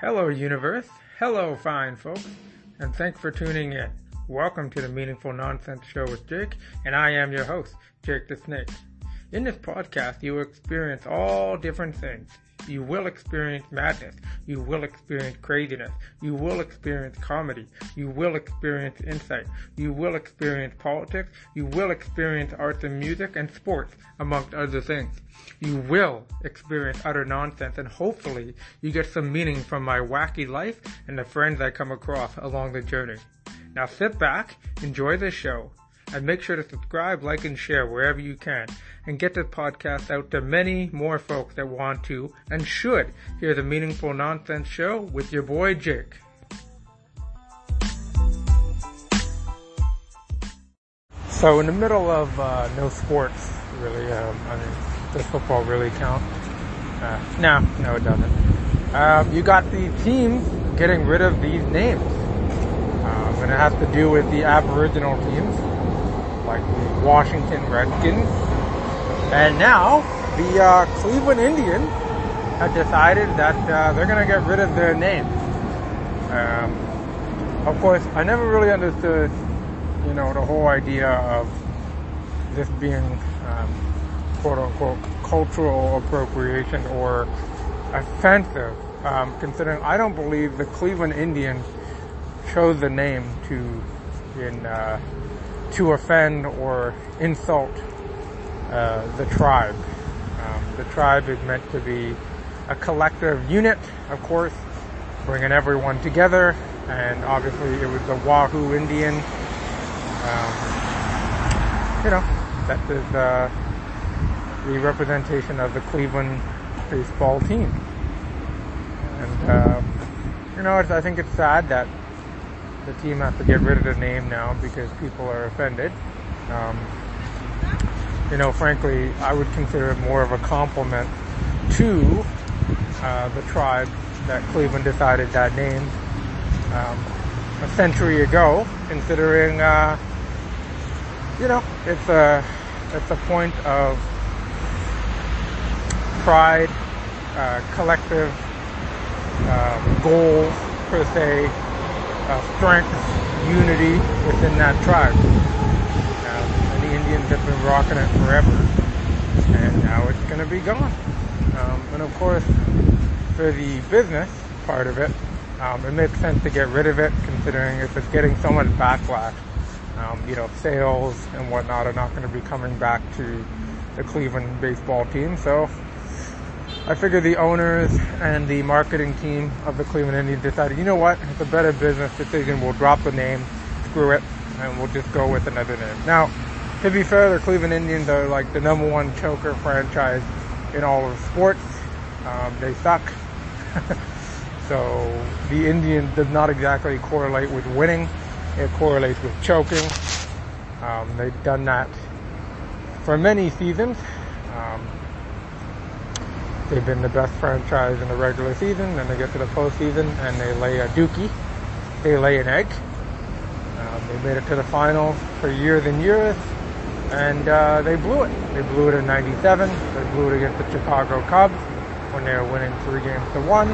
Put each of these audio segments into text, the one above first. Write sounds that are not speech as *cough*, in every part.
Hello, universe. Hello, fine folks. And thanks for tuning in. Welcome to the Meaningful Nonsense Show with Jake, and I am your host, Jake the Snake. In this podcast, you will experience all different things. You will experience madness. You will experience craziness. You will experience comedy. You will experience insight. You will experience politics. You will experience arts and music and sports, amongst other things. You will experience utter nonsense and hopefully you get some meaning from my wacky life and the friends I come across along the journey. Now sit back, enjoy the show, and make sure to subscribe, like, and share wherever you can, and get this podcast out to many more folks that want to and should hear the Meaningful Nonsense Show with your boy Jake. So in the middle of uh, no sports, really, um, I mean, does football really count? Uh, no, no, it doesn't. Um, you got the teams getting rid of these names, um, and it has to do with the Aboriginal teams like the Washington Redskins. And now the uh, Cleveland Indians have decided that uh, they're going to get rid of their name. Um, of course, I never really understood, you know, the whole idea of this being um, quote unquote cultural appropriation or offensive, um, considering I don't believe the Cleveland Indians chose the name to in uh, to offend or insult uh, the tribe. Um, the tribe is meant to be a collective unit, of course, bringing everyone together, and obviously it was the Wahoo Indian. Um, you know, that is uh, the representation of the Cleveland baseball team. And, um, you know, I think it's sad that the team has to get rid of the name now because people are offended. Um, you know, frankly, I would consider it more of a compliment to uh, the tribe that Cleveland decided that name um, a century ago, considering, uh, you know, it's a it's a point of pride, uh, collective um, goals per se, uh, strength, unity within that tribe. And the Indians have been rocking it forever, and now it's going to be gone. Um, and of course, for the business part of it, um, it makes sense to get rid of it, considering if it's getting so much backlash. Um, you know, sales and whatnot are not going to be coming back to the Cleveland baseball team. So I figure the owners and the marketing team of the Cleveland Indians decided, you know what, it's a better business decision. We'll drop the name, screw it, and we'll just go with another name. Now, to be fair, the Cleveland Indians are like the number one choker franchise in all of sports. Um, they suck. *laughs* so the Indians does not exactly correlate with winning. It correlates with choking. Um, they've done that for many seasons. Um, They've been the best franchise in the regular season, then they get to the postseason and they lay a dookie. They lay an egg. Um, they made it to the finals for years and years, and uh, they blew it. They blew it in '97. They blew it against the Chicago Cubs when they were winning three games to one.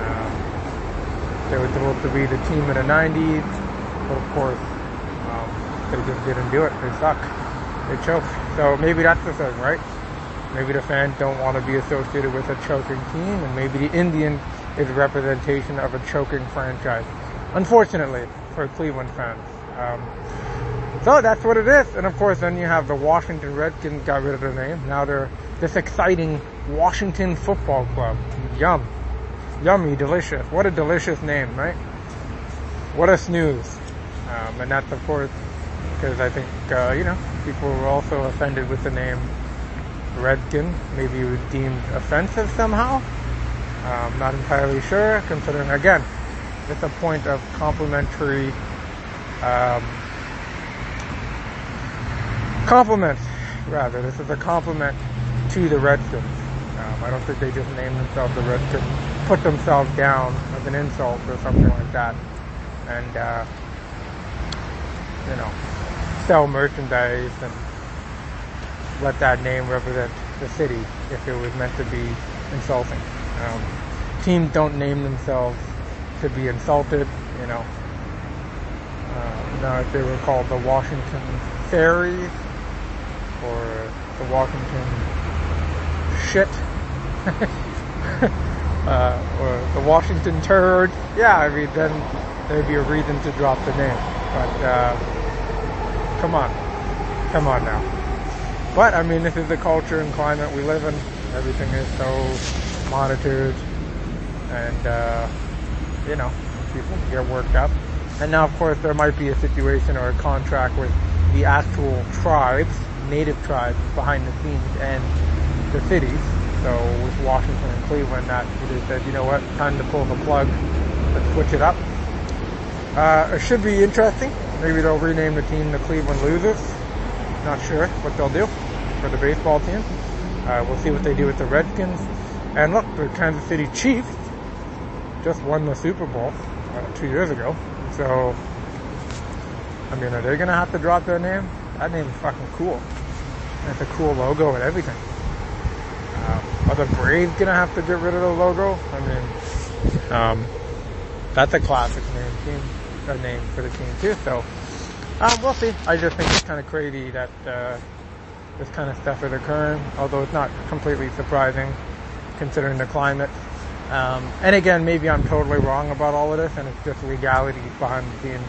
Um, they were supposed to be the team in the '90s, but of course, um, they just didn't do it. They suck. They choked. So maybe that's the thing, right? Maybe the fans don't want to be associated with a choking team, and maybe the Indians is a representation of a choking franchise. Unfortunately for Cleveland fans. Um, so that's what it is. And of course, then you have the Washington Redskins got rid of their name. Now they're this exciting Washington Football Club. Yum. Yummy, delicious. What a delicious name, right? What a snooze. Um, and that's of course because I think, uh, you know, people were also offended with the name Redskin. Maybe deemed offensive somehow. I'm not entirely sure, considering again, it's a point of complimentary um, compliment. Rather, this is a compliment to the Redskins. Um, I don't think they just named themselves the Redskins, put themselves down as an insult or something like that, and uh, you know, sell merchandise and let that name represent the city if it was meant to be insulting. Um, teams don't name themselves to be insulted, you know. Uh, now if they were called the Washington Fairies or the Washington Shit *laughs* uh, or the Washington Turd, yeah, I mean then there'd be a reason to drop the name. But uh, come on, come on now. But I mean, this is the culture and climate we live in. Everything is so monitored, and uh, you know, people get worked up. And now, of course, there might be a situation or a contract with the actual tribes, native tribes, behind the scenes and the cities. So with Washington and Cleveland, that said, you know what, time to pull the plug, let's switch it up. Uh, it should be interesting. Maybe they'll rename the team the Cleveland Losers. Not sure what they'll do for the baseball team. Uh, we'll see what they do with the Redskins. And look, the Kansas City Chiefs just won the Super Bowl uh, two years ago. So, I mean, are they gonna have to drop their name? That name's fucking cool. It's a cool logo and everything. Um, are the Braves gonna have to get rid of the logo? I mean, um, that's a classic name team, a name for the team too. So, um, we'll see. I just think it's kind of crazy that uh, this kind of stuff is occurring, although it's not completely surprising considering the climate. Um, and again, maybe I'm totally wrong about all of this, and it's just legality behind the scenes,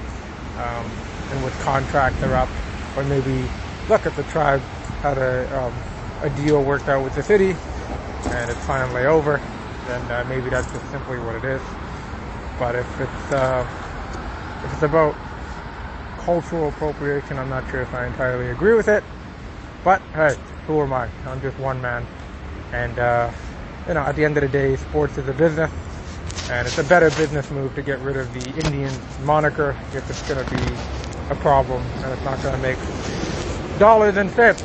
um, and with contracts are up, or maybe look at the tribe had a um, a deal worked out with the city, and it's finally over. Then uh, maybe that's just simply what it is. But if it's uh, if it's about cultural appropriation, I'm not sure if I entirely agree with it. But hey, who am I? I'm just one man. And, uh, you know, at the end of the day, sports is a business. And it's a better business move to get rid of the Indian moniker if it's going to be a problem and it's not going to make dollars and cents.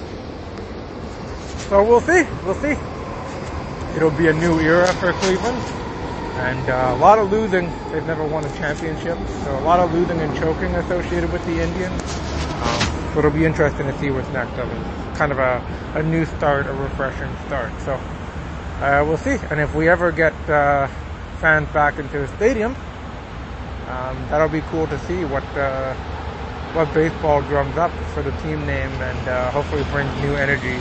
So we'll see. We'll see. It'll be a new era for Cleveland. And uh, a lot of losing. They've never won a championship. So a lot of losing and choking associated with the Indians. Um, so it'll be interesting to see what's next. I mean, kind of a, a new start, a refreshing start. So uh, we'll see. And if we ever get uh, fans back into the stadium, um, that'll be cool to see what uh, what baseball drums up for the team name, and uh, hopefully brings new energy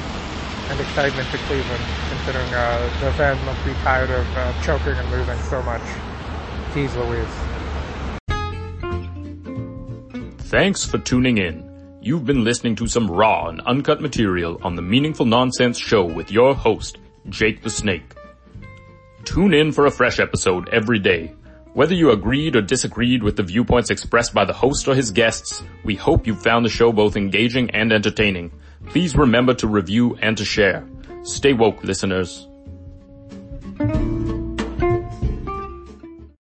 and excitement to Cleveland. Considering uh, the fans must be tired of uh, choking and losing so much. Jeez Louise. Thanks for tuning in. You've been listening to some raw and uncut material on the Meaningful Nonsense Show with your host, Jake the Snake. Tune in for a fresh episode every day. Whether you agreed or disagreed with the viewpoints expressed by the host or his guests, we hope you found the show both engaging and entertaining. Please remember to review and to share. Stay woke, listeners.